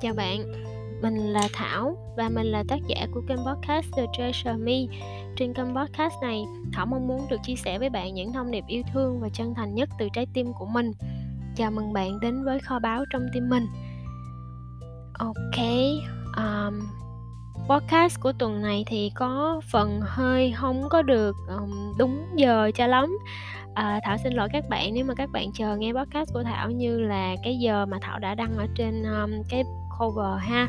Chào bạn, mình là Thảo và mình là tác giả của kênh podcast The Treasure Me. Trên kênh podcast này, Thảo mong muốn được chia sẻ với bạn những thông điệp yêu thương và chân thành nhất từ trái tim của mình. Chào mừng bạn đến với kho báu trong tim mình. Ok, um, podcast của tuần này thì có phần hơi không có được um, đúng giờ cho lắm à, thảo xin lỗi các bạn nếu mà các bạn chờ nghe podcast của thảo như là cái giờ mà thảo đã đăng ở trên um, cái cover ha.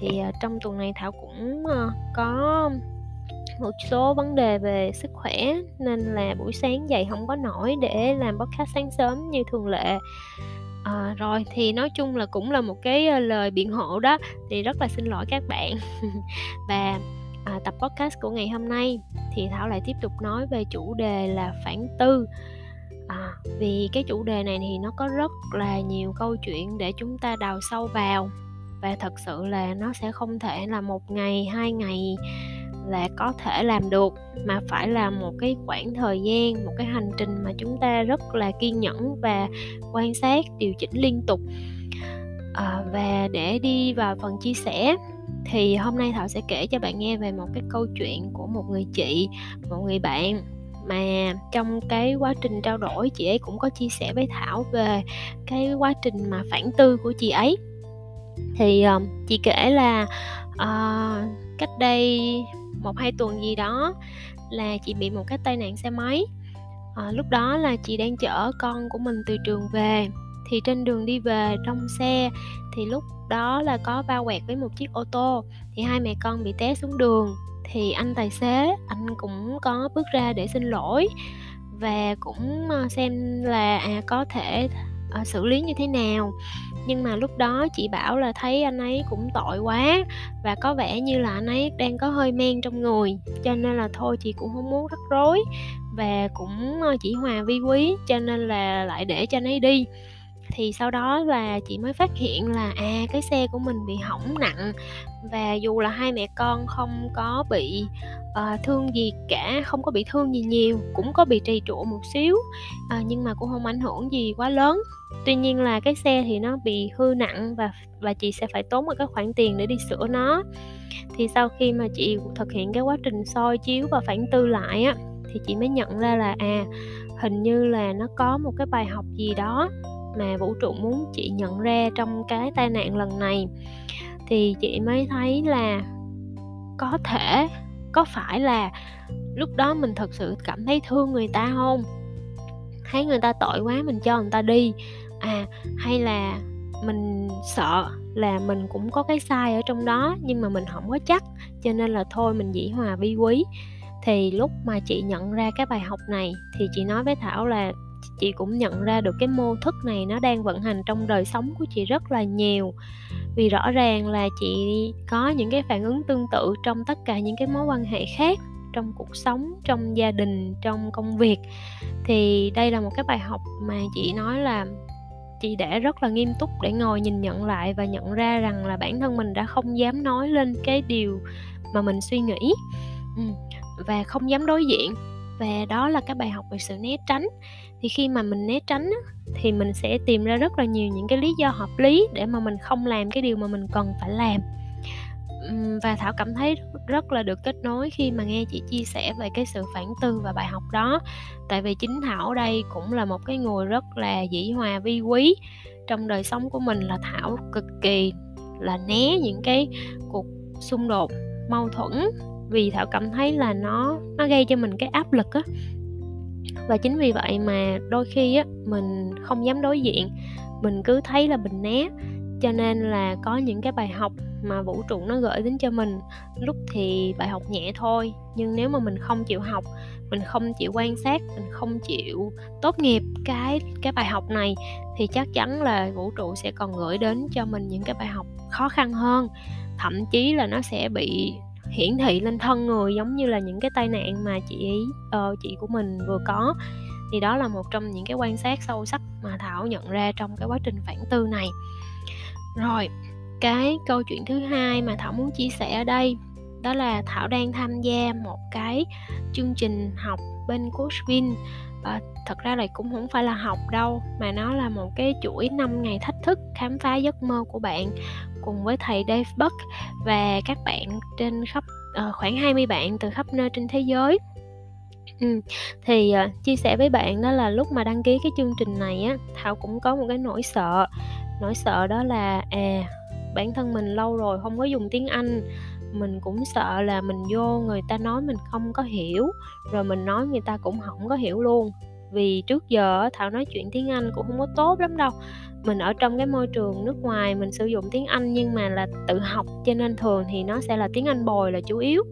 Thì ờ, trong tuần này thảo cũng ờ, có một số vấn đề về sức khỏe nên là buổi sáng dậy không có nổi để làm podcast sáng sớm như thường lệ. À, rồi thì nói chung là cũng là một cái lời biện hộ đó. Thì rất là xin lỗi các bạn và à, tập podcast của ngày hôm nay. Thì thảo lại tiếp tục nói về chủ đề là phản tư. À, vì cái chủ đề này thì nó có rất là nhiều câu chuyện để chúng ta đào sâu vào và thật sự là nó sẽ không thể là một ngày hai ngày là có thể làm được mà phải là một cái khoảng thời gian một cái hành trình mà chúng ta rất là kiên nhẫn và quan sát điều chỉnh liên tục. À, và để đi vào phần chia sẻ thì hôm nay thảo sẽ kể cho bạn nghe về một cái câu chuyện của một người chị một người bạn mà trong cái quá trình trao đổi chị ấy cũng có chia sẻ với thảo về cái quá trình mà phản tư của chị ấy thì uh, chị kể là uh, cách đây một hai tuần gì đó là chị bị một cái tai nạn xe máy. À, lúc đó là chị đang chở con của mình từ trường về. Thì trên đường đi về trong xe thì lúc đó là có va quẹt với một chiếc ô tô thì hai mẹ con bị té xuống đường. Thì anh tài xế anh cũng có bước ra để xin lỗi và cũng ờ, xem là à có thể à, xử lý như thế nào nhưng mà lúc đó chị bảo là thấy anh ấy cũng tội quá và có vẻ như là anh ấy đang có hơi men trong người, cho nên là thôi chị cũng không muốn rắc rối và cũng chỉ hòa vi quý, cho nên là lại để cho anh ấy đi thì sau đó là chị mới phát hiện là à cái xe của mình bị hỏng nặng và dù là hai mẹ con không có bị uh, thương gì cả không có bị thương gì nhiều cũng có bị trì trụ một xíu uh, nhưng mà cũng không ảnh hưởng gì quá lớn. Tuy nhiên là cái xe thì nó bị hư nặng và và chị sẽ phải tốn một cái khoản tiền để đi sửa nó. Thì sau khi mà chị thực hiện cái quá trình soi chiếu và phản tư lại á thì chị mới nhận ra là à hình như là nó có một cái bài học gì đó mà vũ trụ muốn chị nhận ra trong cái tai nạn lần này. Thì chị mới thấy là có thể, có phải là lúc đó mình thật sự cảm thấy thương người ta không? Thấy người ta tội quá mình cho người ta đi. À hay là mình sợ là mình cũng có cái sai ở trong đó nhưng mà mình không có chắc, cho nên là thôi mình dĩ hòa vi quý. Thì lúc mà chị nhận ra cái bài học này thì chị nói với thảo là chị cũng nhận ra được cái mô thức này nó đang vận hành trong đời sống của chị rất là nhiều. Vì rõ ràng là chị có những cái phản ứng tương tự trong tất cả những cái mối quan hệ khác, trong cuộc sống, trong gia đình, trong công việc. Thì đây là một cái bài học mà chị nói là chị đã rất là nghiêm túc để ngồi nhìn nhận lại và nhận ra rằng là bản thân mình đã không dám nói lên cái điều mà mình suy nghĩ và không dám đối diện. Và đó là cái bài học về sự né tránh thì khi mà mình né tránh thì mình sẽ tìm ra rất là nhiều những cái lý do hợp lý để mà mình không làm cái điều mà mình cần phải làm. Và thảo cảm thấy rất là được kết nối khi mà nghe chị chia sẻ về cái sự phản tư và bài học đó. Tại vì chính thảo đây cũng là một cái người rất là dĩ hòa, vi quý. Trong đời sống của mình là thảo cực kỳ là né những cái cuộc xung đột, mâu thuẫn. Vì thảo cảm thấy là nó nó gây cho mình cái áp lực á và chính vì vậy mà đôi khi á, mình không dám đối diện. Mình cứ thấy là mình né. Cho nên là có những cái bài học mà vũ trụ nó gửi đến cho mình. Lúc thì bài học nhẹ thôi, nhưng nếu mà mình không chịu học, mình không chịu quan sát, mình không chịu tốt nghiệp cái cái bài học này, thì chắc chắn là vũ trụ sẽ còn gửi đến cho mình những cái bài học khó khăn hơn. Thậm chí là nó sẽ bị hiển thị lên thân người giống như là những cái tai nạn mà chị ấy uh, ờ, chị của mình vừa có. Thì đó là một trong những cái quan sát sâu sắc mà thảo nhận ra trong cái quá trình phản tư này. Rồi cái câu chuyện thứ hai mà thảo muốn chia sẻ ở đây đó là thảo đang tham gia một cái chương trình học bên Coachville à, thật ra là cũng không phải là học đâu mà nó là một cái chuỗi 5 ngày thách thức khám phá giấc mơ của bạn cùng với thầy Dave Buck và các bạn trên khắp à, khoảng 20 bạn từ khắp nơi trên thế giới. Ừ, thì uh, chia sẻ với bạn đó là lúc mà đăng ký cái chương trình này á thảo cũng có một cái nỗi sợ. Nỗi sợ đó là à bản thân mình lâu rồi không có dùng tiếng anh mình cũng sợ là mình vô người ta nói mình không có hiểu rồi mình nói người ta cũng không có hiểu luôn. Vì trước giờ thảo nói chuyện tiếng anh cũng không có tốt lắm đâu. Mình ở trong cái môi trường nước ngoài mình sử dụng tiếng anh nhưng mà là tự học cho nên thường thì nó sẽ là tiếng anh bồi là chủ yếu.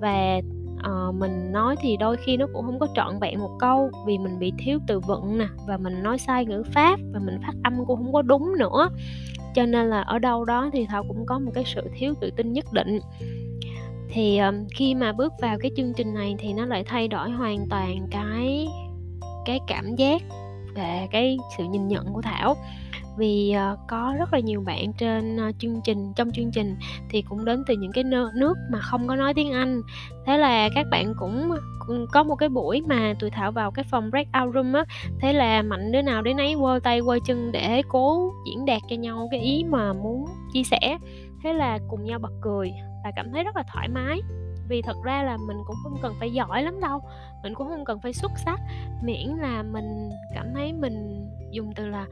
Và uh, mình nói thì đôi khi nó cũng không có trọn vẹn một câu vì mình bị thiếu từ vựng nè và mình nói sai ngữ pháp và mình phát âm cũng không có đúng nữa cho nên là ở đâu đó thì thảo cũng có một cái sự thiếu tự tin nhất định. Thì um, khi mà bước vào cái chương trình này thì nó lại thay đổi hoàn toàn cái cái cảm giác về cái sự nhìn nhận của thảo vì ờ, có rất là nhiều bạn trên ờ, chương trình, trong chương trình thì cũng đến từ những cái nước mà không có nói tiếng Anh. Thế là các bạn cũng có một cái buổi mà tụi thảo vào cái phòng breakout room á. Thế là mạnh đứa nào đến ấy quơ tay quơ chân để cố diễn đạt cho nhau cái ý mà muốn chia sẻ. Thế là cùng nhau bật cười và cảm thấy rất là thoải mái. Vì thật ra là mình cũng không cần phải giỏi lắm đâu, mình cũng không cần phải xuất sắc, miễn là mình cảm thấy mình dùng từ là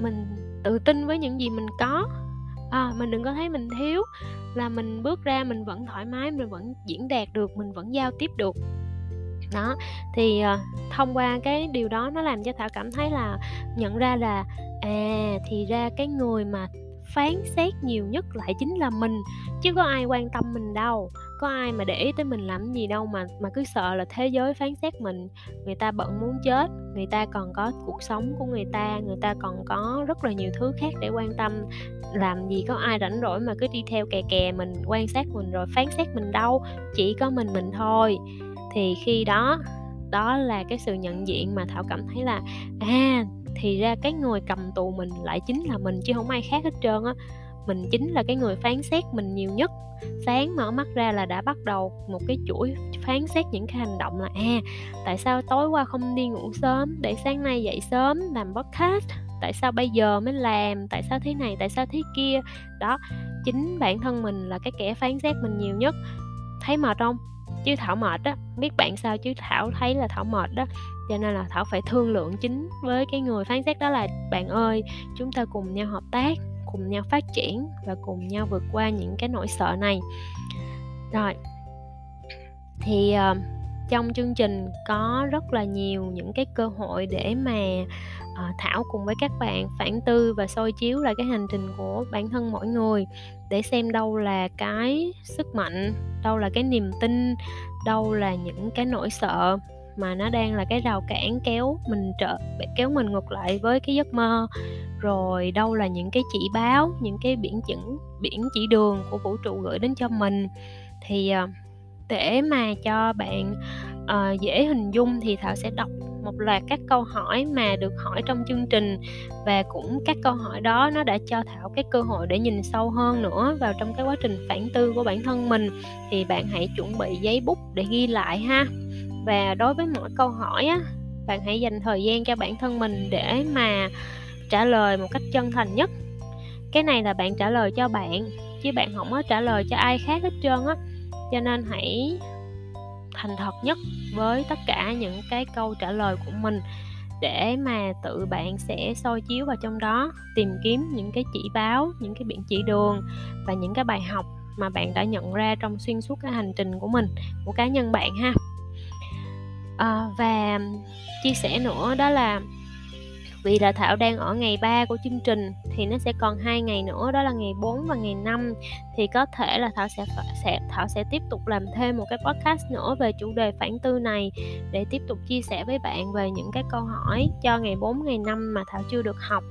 mình tự tin với những gì mình có. À, mình đừng có thấy mình thiếu là mình bước ra mình vẫn thoải mái mình vẫn diễn đạt được mình vẫn giao tiếp được. Đó thì uh, thông qua cái điều đó nó làm cho thảo cảm thấy là nhận ra là à thì ra cái người mà phán xét nhiều nhất lại chính là mình chứ có ai quan tâm mình đâu có ai mà để ý tới mình làm gì đâu mà mà cứ sợ là thế giới phán xét mình. Người ta bận muốn chết, người ta còn có cuộc sống của người ta người ta còn có rất là nhiều thứ khác để quan tâm. Làm gì có ai rảnh rỗi mà cứ đi theo kè kè mình, quan sát mình rồi phán xét mình đâu, chỉ có mình mình thôi. Thì khi đó đó là cái sự nhận diện mà thảo cảm thấy là à thì ra cái người cầm tù mình lại chính là mình chứ không ai khác hết trơn á mình chính là cái người phán xét mình nhiều nhất. Sáng mở mắt ra là đã bắt đầu một cái chuỗi phán xét những cái hành động là à tại sao tối qua không đi ngủ sớm, để sáng nay dậy sớm làm podcast, tại sao bây giờ mới làm, tại sao thế này, tại sao thế kia. Đó, chính bản thân mình là cái kẻ phán xét mình nhiều nhất. Thấy mệt không? Chứ thảo mệt á, biết bạn sao chứ thảo thấy là thảo mệt đó. Cho nên là thảo phải thương lượng chính với cái người phán xét đó là, bạn ơi, chúng ta cùng nhau hợp tác cùng nhau phát triển và cùng nhau vượt qua những cái nỗi sợ này. Rồi thì uh, trong chương trình có rất là nhiều những cái cơ hội để mà uh, thảo cùng với các bạn phản tư và soi chiếu lại cái hành trình của bản thân mỗi người để xem đâu là cái sức mạnh đâu là cái niềm tin đâu là những cái nỗi sợ mà nó đang là cái rào cản kéo mình trở kéo mình ngược lại với cái giấc mơ. Rồi đâu là những cái chỉ báo những cái biển chững biển chỉ đường của vũ trụ gửi đến cho mình. Thì ờ, để mà cho bạn uh, dễ hình dung thì thảo sẽ đọc một loạt các câu hỏi mà được hỏi trong chương trình. Và cũng các câu hỏi đó nó đã cho thảo cái cơ hội để nhìn sâu hơn nữa vào trong cái quá trình phản tư của bản thân mình. Thì bạn hãy chuẩn bị giấy bút để ghi lại ha và đối với mỗi câu hỏi á, bạn hãy dành thời gian cho bản thân mình để mà trả lời một cách chân thành nhất. Cái này là bạn trả lời cho bạn, chứ bạn không có trả lời cho ai khác hết trơn á. Cho nên hãy thành thật nhất với tất cả những cái câu trả lời của mình để mà tự bạn sẽ soi chiếu vào trong đó, tìm kiếm những cái chỉ báo, những cái biển chỉ đường và những cái bài học mà bạn đã nhận ra trong xuyên suốt cái hành trình của mình, của cá nhân bạn ha à, và chia sẻ nữa đó là vì là Thảo đang ở ngày 3 của chương trình thì nó sẽ còn hai ngày nữa đó là ngày 4 và ngày 5 thì có thể là Thảo sẽ sẽ Thảo sẽ tiếp tục làm thêm một cái podcast nữa về chủ đề phản tư này để tiếp tục chia sẻ với bạn về những cái câu hỏi cho ngày 4 ngày 5 mà Thảo chưa được học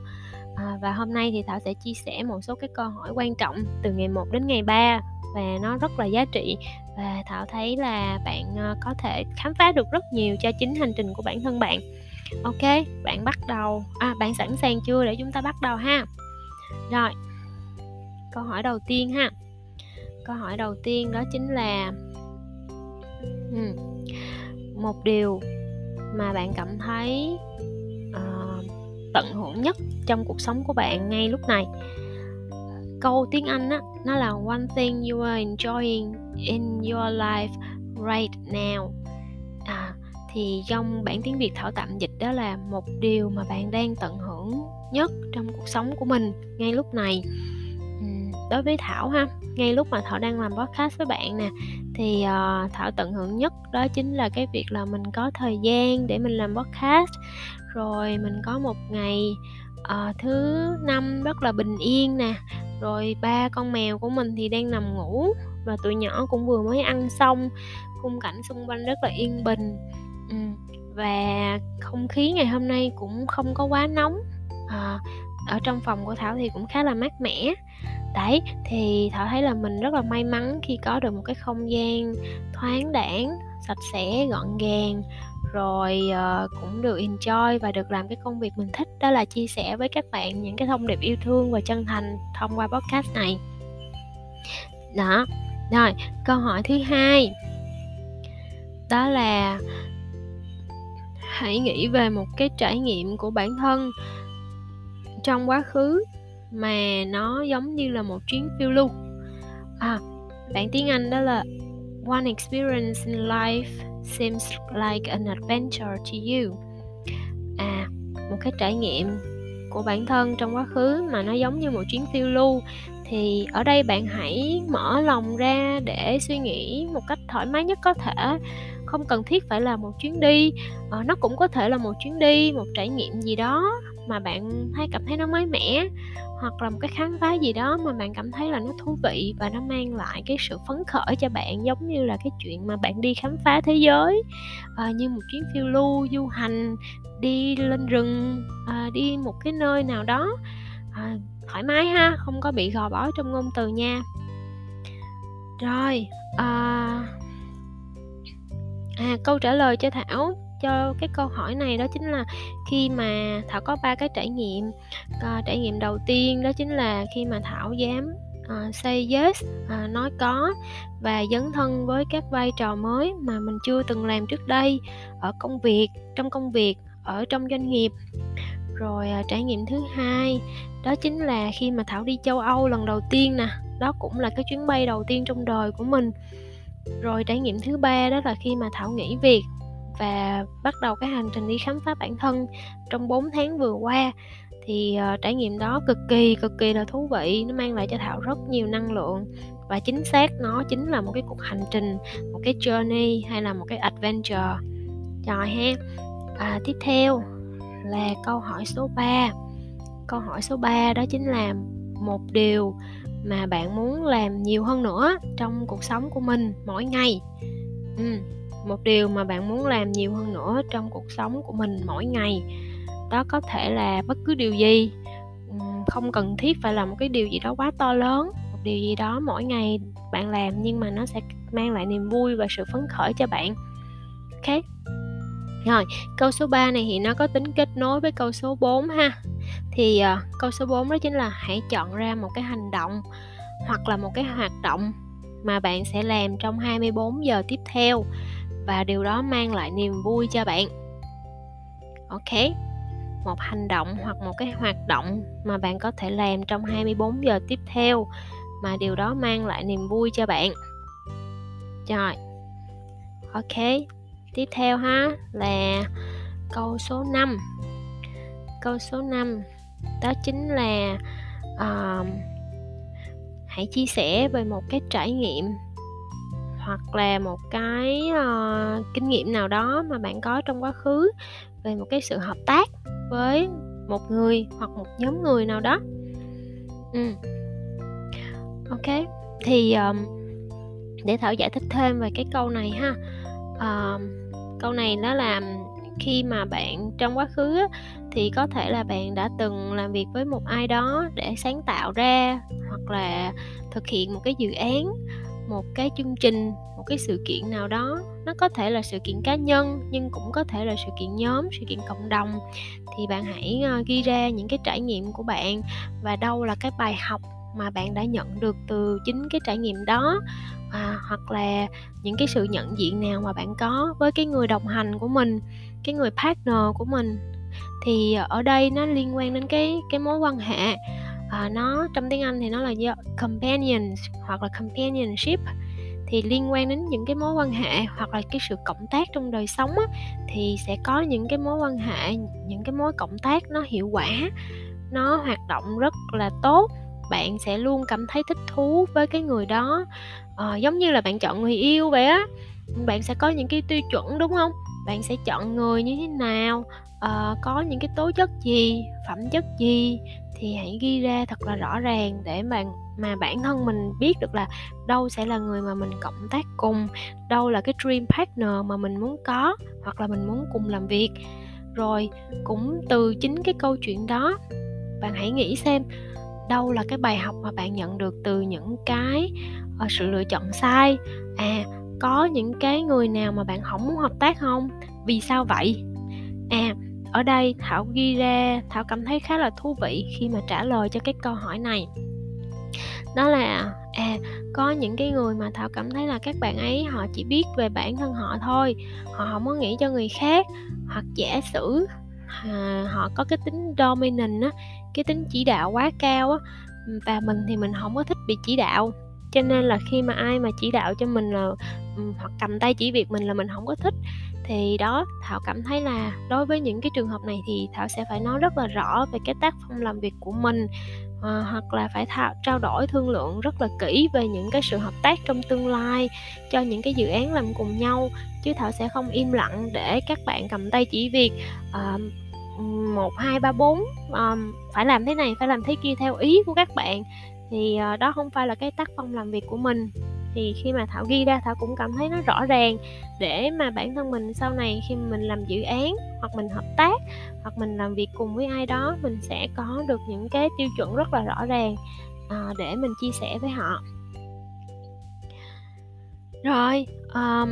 à, và hôm nay thì Thảo sẽ chia sẻ một số cái câu hỏi quan trọng từ ngày 1 đến ngày 3 và nó rất là giá trị. Và Thảo thấy là bạn ờ, có thể khám phá được rất nhiều cho chính hành trình của bản thân bạn. Ok bạn bắt đầu. À bạn sẵn sàng chưa? Để chúng ta bắt đầu ha. Rồi câu hỏi đầu tiên ha. Câu hỏi đầu tiên đó chính là ừ, một điều mà bạn cảm thấy tận hưởng nhất trong cuộc sống của bạn ngay lúc này. Câu tiếng anh á nó là one thing you are enjoying in your life right now. À, thì trong bản tiếng việt thảo tạm dịch đó là một điều mà bạn đang tận hưởng nhất trong cuộc sống của mình ngay lúc này. Đối với thảo ha ngay lúc mà thảo đang làm podcast với bạn nè thì uh, thảo tận hưởng nhất đó chính là cái việc là mình có thời gian để mình làm podcast. Rồi mình có một ngày uh, thứ năm rất là bình yên nè. Rồi ba con mèo của mình thì đang nằm ngủ và tụi nhỏ cũng vừa mới ăn xong. Khung cảnh xung quanh rất là yên bình. Ừ. và không khí ngày hôm nay cũng không có quá nóng. À, ở trong phòng của thảo thì cũng khá là mát mẻ đấy thì thảo thấy là mình rất là may mắn khi có được một cái không gian thoáng đãng sạch sẽ gọn gàng rồi uh, cũng được enjoy và được làm cái công việc mình thích. Đó là chia sẻ với các bạn những cái thông điệp yêu thương và chân thành thông qua podcast này. Đó rồi câu hỏi thứ hai. Đó là hãy nghĩ về một cái trải nghiệm của bản thân trong quá khứ mà nó giống như là một chuyến phiêu lưu. À bản tiếng anh đó là one experience in life seems like an adventure to you. À một cái trải nghiệm của bản thân trong quá khứ mà nó giống như một chuyến phiêu lưu. Thì ở đây bạn hãy mở lòng ra để suy nghĩ một cách thoải mái nhất có thể. Không cần thiết phải là một chuyến đi. À, nó cũng có thể là một chuyến đi một trải nghiệm gì đó mà bạn thấy cảm thấy nó mới mẻ hoặc là một cái khám phá gì đó mà bạn cảm thấy là nó thú vị và nó mang lại cái sự phấn khởi cho bạn giống như là cái chuyện mà bạn đi khám phá thế giới. À, như một chuyến phiêu lưu du hành đi lên rừng à, đi một cái nơi nào đó. À, thoải mái ha không có bị gò bó trong ngôn từ nha. Rồi à, à câu trả lời cho thảo cho cái câu hỏi này đó chính là khi mà thảo có ba cái trải nghiệm. À, trải nghiệm đầu tiên đó chính là khi mà thảo dám uh, say yes uh, nói có và dấn thân với các vai trò mới mà mình chưa từng làm trước đây ở công việc trong công việc ở trong doanh nghiệp. Rồi uh, trải nghiệm thứ hai đó chính là khi mà thảo đi châu âu lần đầu tiên nè đó cũng là cái chuyến bay đầu tiên trong đời của mình. Rồi trải nghiệm thứ ba đó là khi mà thảo nghỉ việc và bắt đầu cái hành trình đi khám phá bản thân trong 4 tháng vừa qua. Thì uh, trải nghiệm đó cực kỳ cực kỳ là thú vị nó mang lại cho thảo rất nhiều năng lượng. Và chính xác nó chính là một cái cuộc hành trình một cái journey hay là một cái adventure. Rồi ha à, tiếp theo là câu hỏi số 3 câu hỏi số 3 đó chính là một điều mà bạn muốn làm nhiều hơn nữa trong cuộc sống của mình mỗi ngày. Ừ, một điều mà bạn muốn làm nhiều hơn nữa trong cuộc sống của mình mỗi ngày. Đó có thể là bất cứ điều gì. Không cần thiết phải là một cái điều gì đó quá to lớn một điều gì đó mỗi ngày bạn làm nhưng mà nó sẽ mang lại niềm vui và sự phấn khởi cho bạn. Ok? Rồi câu số 3 này thì nó có tính kết nối với câu số 4 ha. Thì uh, câu số 4 đó chính là hãy chọn ra một cái hành động hoặc là một cái hoạt động mà bạn sẽ làm trong 24 giờ tiếp theo và điều đó mang lại niềm vui cho bạn. Ok một hành động hoặc một cái hoạt động mà bạn có thể làm trong 24 giờ tiếp theo mà điều đó mang lại niềm vui cho bạn. Rồi ok tiếp theo ha là câu số 5 câu số 5 đó chính là uh, hãy chia sẻ về một cái trải nghiệm hoặc là một cái uh, kinh nghiệm nào đó mà bạn có trong quá khứ về một cái sự hợp tác với một người hoặc một nhóm người nào đó ừ. ok thì um, để thảo giải thích thêm về cái câu này ha uh, câu này nó là khi mà bạn trong quá khứ thì có thể là bạn đã từng làm việc với một ai đó để sáng tạo ra hoặc là thực hiện một cái dự án một cái chương trình một cái sự kiện nào đó. Nó có thể là sự kiện cá nhân nhưng cũng có thể là sự kiện nhóm sự kiện cộng đồng. Thì bạn hãy ờ, ghi ra những cái trải nghiệm của bạn và đâu là cái bài học mà bạn đã nhận được từ chính cái trải nghiệm đó. À, hoặc là những cái sự nhận diện nào mà bạn có với cái người đồng hành của mình cái người partner của mình. Thì ở đây nó liên quan đến cái cái mối quan hệ à, nó trong tiếng Anh thì nó là do companions hoặc là companionship. Thì liên quan đến những cái mối quan hệ hoặc là cái sự cộng tác trong đời sống á, thì sẽ có những cái mối quan hệ những cái mối cộng tác nó hiệu quả nó hoạt động rất là tốt. Bạn sẽ luôn cảm thấy thích thú với cái người đó. À, giống như là bạn chọn người yêu vậy á bạn sẽ có những cái tiêu chuẩn đúng không? Bạn sẽ chọn người như thế nào? Uh, có những cái tố chất gì? Phẩm chất gì? Thì hãy ghi ra thật là rõ ràng để mà mà bản thân mình biết được là đâu sẽ là người mà mình cộng tác cùng đâu là cái dream partner mà mình muốn có hoặc là mình muốn cùng làm việc. Rồi cũng từ chính cái câu chuyện đó bạn hãy nghĩ xem đâu là cái bài học mà bạn nhận được từ những cái uh, sự lựa chọn sai. À có những cái người nào mà bạn không muốn hợp tác không vì sao vậy? À ở đây thảo ghi ra thảo cảm thấy khá là thú vị khi mà trả lời cho cái câu hỏi này. Đó là à có những cái người mà thảo cảm thấy là các bạn ấy họ chỉ biết về bản thân họ thôi họ không có nghĩ cho người khác hoặc giả sử à, họ có cái tính dominant á cái tính chỉ đạo quá cao á và mình thì mình không có thích bị chỉ đạo cho nên là khi mà ai mà chỉ đạo cho mình là hoặc cầm tay chỉ việc mình là mình không có thích. Thì đó thảo cảm thấy là đối với những cái trường hợp này thì thảo sẽ phải nói rất là rõ về cái tác phong làm việc của mình à, hoặc là phải thảo, trao đổi thương lượng rất là kỹ về những cái sự hợp tác trong tương lai cho những cái dự án làm cùng nhau chứ thảo sẽ không im lặng để các bạn cầm tay chỉ việc à, một hai ba bốn phải làm thế này phải làm thế kia theo ý của các bạn thì ờ, đó không phải là cái tác phong làm việc của mình. Thì khi mà thảo ghi ra thảo cũng cảm thấy nó rõ ràng để mà bản thân mình sau này khi mình làm dự án hoặc mình hợp tác hoặc mình làm việc cùng với ai đó mình sẽ có được những cái tiêu chuẩn rất là rõ ràng à, để mình chia sẻ với họ. Rồi um,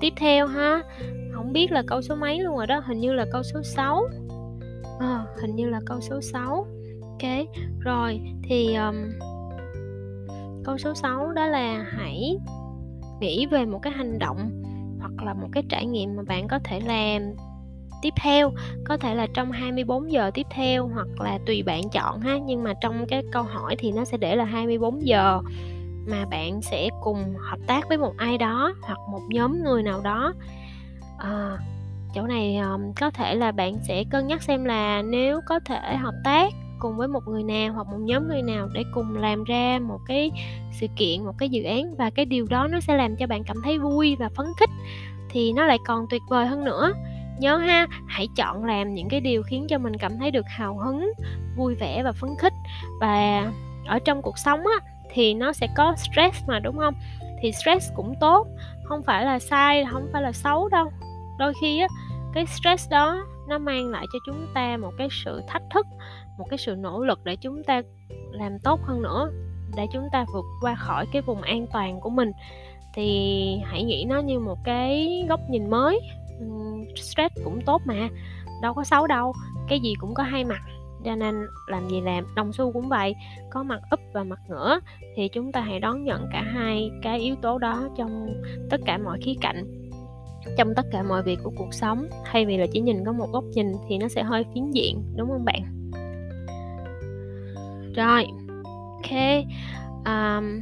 tiếp theo ha. Không biết là câu số mấy luôn rồi đó hình như là câu số 6 à, ờ, hình như là câu số 6 ok rồi thì um, câu số 6 đó là hãy nghĩ về một cái hành động hoặc là một cái trải nghiệm mà bạn có thể làm tiếp theo có thể là trong 24 giờ tiếp theo hoặc là tùy bạn chọn ha. Nhưng mà trong cái câu hỏi thì nó sẽ để là 24 giờ mà bạn sẽ cùng hợp tác với một ai đó hoặc một nhóm người nào đó. À, chỗ này um, có thể là bạn sẽ cân nhắc xem là nếu có thể hợp tác cùng với một người nào hoặc một nhóm người nào để cùng làm ra một cái sự kiện, một cái dự án. Và cái điều đó nó sẽ làm cho bạn cảm thấy vui và phấn khích. Thì nó lại còn tuyệt vời hơn nữa. Nhớ ha, hãy chọn làm những cái điều khiến cho mình cảm thấy được hào hứng, vui vẻ và phấn khích. Và ở trong cuộc sống á, thì nó sẽ có stress mà, đúng không? Thì stress cũng tốt, không phải là sai, không phải là xấu đâu. Đôi khi á, cái stress đó nó mang lại cho chúng ta một cái sự thách thức, một cái sự nỗ lực để chúng ta làm tốt hơn nữa, để chúng ta vượt qua khỏi cái vùng an toàn của mình. Thì hãy nghĩ nó như một cái góc nhìn mới. Stress cũng tốt mà, đâu có xấu đâu, cái gì cũng có hai mặt, cho nên làm gì làm, đồng xu cũng vậy, có mặt úp và mặt ngửa. Thì chúng ta hãy đón nhận cả hai cái yếu tố đó trong tất cả mọi khía cạnh trong tất cả mọi việc của cuộc sống thay vì là chỉ nhìn có một góc nhìn thì nó sẽ hơi phiến diện đúng không bạn? Rồi ok um,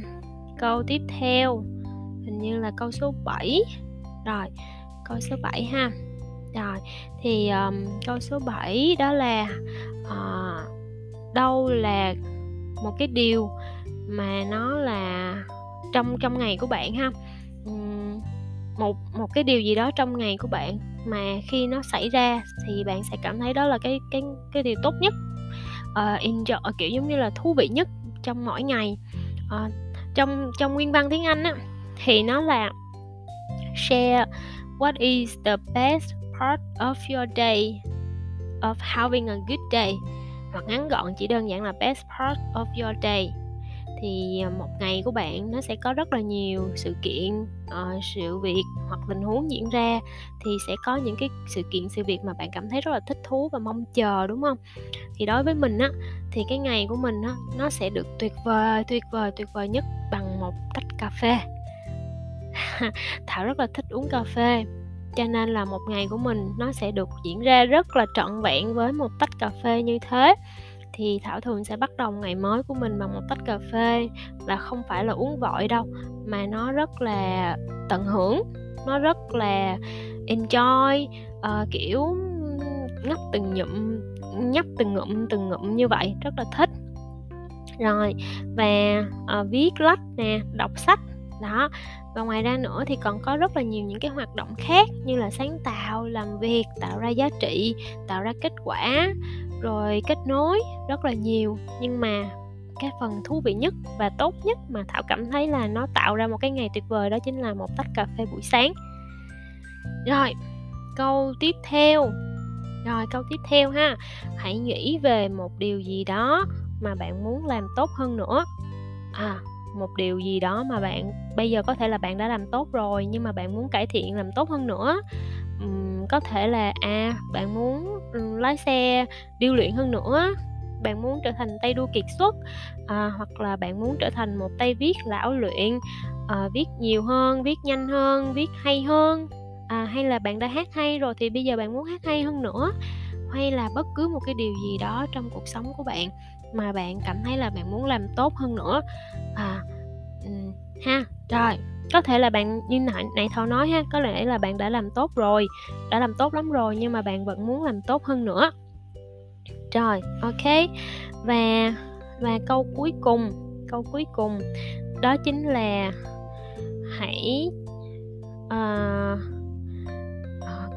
câu tiếp theo hình như là câu số 7 rồi câu số 7 ha. Rồi thì um, câu số 7 đó là uh, đâu là một cái điều mà nó là trong trong ngày của bạn ha? Một một cái điều gì đó trong ngày của bạn mà khi nó xảy ra thì bạn sẽ cảm thấy đó là cái cái cái điều tốt nhất. Uh, enjoy kiểu giống như là thú vị nhất trong mỗi ngày. Uh, trong trong nguyên văn tiếng Anh á thì nó là share what is the best part of your day of having a good day. Hoặc ngắn gọn chỉ đơn giản là best part of your day thì à, một ngày của bạn nó sẽ có rất là nhiều sự kiện uh, sự việc hoặc tình huống diễn ra thì sẽ có những cái sự kiện sự việc mà bạn cảm thấy rất là thích thú và mong chờ đúng không? Thì đối với mình á thì cái ngày của mình á nó sẽ được tuyệt vời tuyệt vời tuyệt vời nhất bằng một tách cà phê. Thảo rất là thích uống cà phê cho nên là một ngày của mình nó sẽ được diễn ra rất là trọn vẹn với một tách cà phê như thế thì thảo thường sẽ bắt đầu ngày mới của mình bằng một tách cà phê và không phải là uống vội đâu mà nó rất là tận hưởng nó rất là enjoy uh, kiểu ngấp từng nhụm nhấp từng ngụm từng ngụm như vậy rất là thích. Rồi và uh, viết lách nè đọc sách đó. Và ngoài ra nữa thì còn có rất là nhiều những cái hoạt động khác như là sáng tạo làm việc tạo ra giá trị tạo ra kết quả rồi kết nối rất là nhiều nhưng mà cái phần thú vị nhất và tốt nhất mà thảo cảm thấy là nó tạo ra một cái ngày tuyệt vời đó chính là một tách cà phê buổi sáng. Rồi câu tiếp theo. Rồi câu tiếp theo ha. Hãy nghĩ về một điều gì đó mà bạn muốn làm tốt hơn nữa. À một điều gì đó mà bạn bây giờ có thể là bạn đã làm tốt rồi nhưng mà bạn muốn cải thiện làm tốt hơn nữa. Uhm, có thể là à bạn muốn Ừ, lái xe điêu luyện hơn nữa. Bạn muốn trở thành tay đua kiệt xuất à, hoặc là bạn muốn trở thành một tay viết lão luyện à, viết nhiều hơn viết nhanh hơn viết hay hơn à, hay là bạn đã hát hay rồi thì bây giờ bạn muốn hát hay hơn nữa hay là bất cứ một cái điều gì đó trong cuộc sống của bạn mà bạn cảm thấy là bạn muốn làm tốt hơn nữa. À um, ha rồi có thể là bạn như nãy nãy thảo nói ha có lẽ là bạn đã làm tốt rồi đã làm tốt lắm rồi nhưng mà bạn vẫn muốn làm tốt hơn nữa. Rồi ok. Và và câu cuối cùng câu cuối cùng đó chính là hãy uh,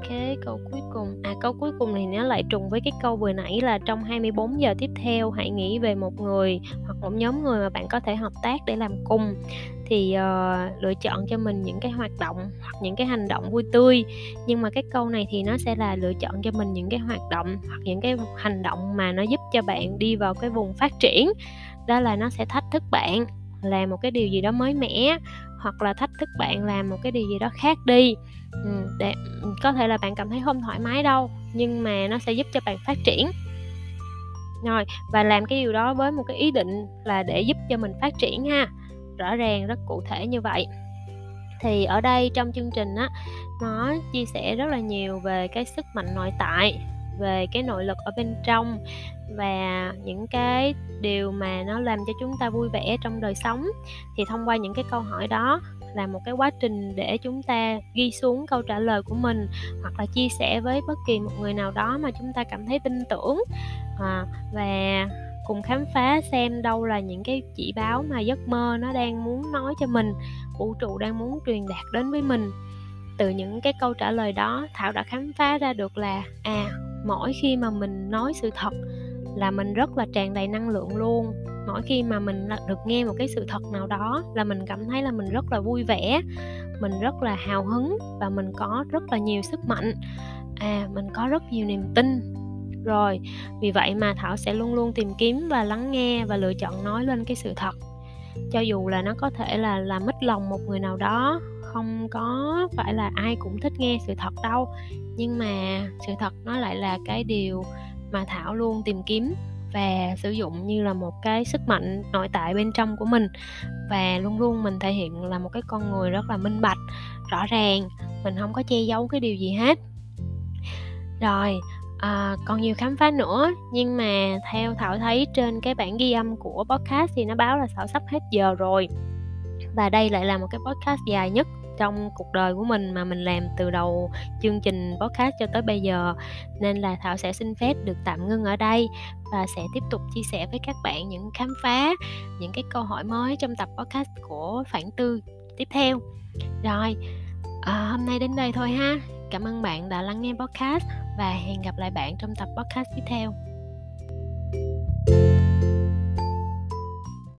ok câu cuối cùng. À câu cuối cùng thì nó lại trùng với cái câu vừa nãy là trong 24 giờ tiếp theo hãy nghĩ về một người hoặc một nhóm người mà bạn có thể hợp tác để làm cùng. Thì uh, lựa chọn cho mình những cái hoạt động hoặc những cái hành động vui tươi. Nhưng mà cái câu này thì nó sẽ là lựa chọn cho mình những cái hoạt động hoặc những cái hành động mà nó giúp cho bạn đi vào cái vùng phát triển. Đó là nó sẽ thách thức bạn làm một cái điều gì đó mới mẻ hoặc là thách thức bạn làm một cái điều gì đó khác đi. Ừ, để ừ, có thể là bạn cảm thấy không thoải mái đâu nhưng mà nó sẽ giúp cho bạn phát triển. Rồi và làm cái điều đó với một cái ý định là để giúp cho mình phát triển ha. Rõ ràng rất cụ thể như vậy. Thì ở đây trong chương trình á nó chia sẻ rất là nhiều về cái sức mạnh nội tại về cái nội lực ở bên trong và những cái điều mà nó làm cho chúng ta vui vẻ trong đời sống thì thông qua những cái câu hỏi đó là một cái quá trình để chúng ta ghi xuống câu trả lời của mình hoặc là chia sẻ với bất kỳ một người nào đó mà chúng ta cảm thấy tin tưởng. À, và cùng khám phá xem đâu là những cái chỉ báo mà giấc mơ nó đang muốn nói cho mình vũ trụ đang muốn truyền đạt đến với mình. Từ những cái câu trả lời đó thảo đã khám phá ra được là à mỗi khi mà mình nói sự thật là mình rất là tràn đầy năng lượng luôn. Mỗi khi mà mình được nghe một cái sự thật nào đó là mình cảm thấy là mình rất là vui vẻ, mình rất là hào hứng và mình có rất là nhiều sức mạnh. À mình có rất nhiều niềm tin. Rồi, vì vậy mà thảo sẽ luôn luôn tìm kiếm và lắng nghe và lựa chọn nói lên cái sự thật. Cho dù là nó có thể là làm mất lòng một người nào đó, không có phải là ai cũng thích nghe sự thật đâu. Nhưng mà sự thật nó lại là cái điều mà thảo luôn tìm kiếm và sử dụng như là một cái sức mạnh nội tại bên trong của mình. Và luôn luôn mình thể hiện là một cái con người rất là minh bạch rõ ràng mình không có che giấu cái điều gì hết. Rồi à, còn nhiều khám phá nữa nhưng mà theo thảo thấy trên cái bản ghi âm của podcast thì nó báo là thảo sắp hết giờ rồi. Và đây lại là một cái podcast dài nhất trong cuộc đời của mình mà mình làm từ đầu chương trình podcast cho tới bây giờ. Nên là thảo sẽ xin phép được tạm ngưng ở đây và sẽ tiếp tục chia sẻ với các bạn những khám phá những cái câu hỏi mới trong tập podcast của phản tư tiếp theo. Rồi à, hôm nay đến đây thôi ha. Cảm ơn bạn đã lắng nghe podcast và hẹn gặp lại bạn trong tập podcast tiếp theo.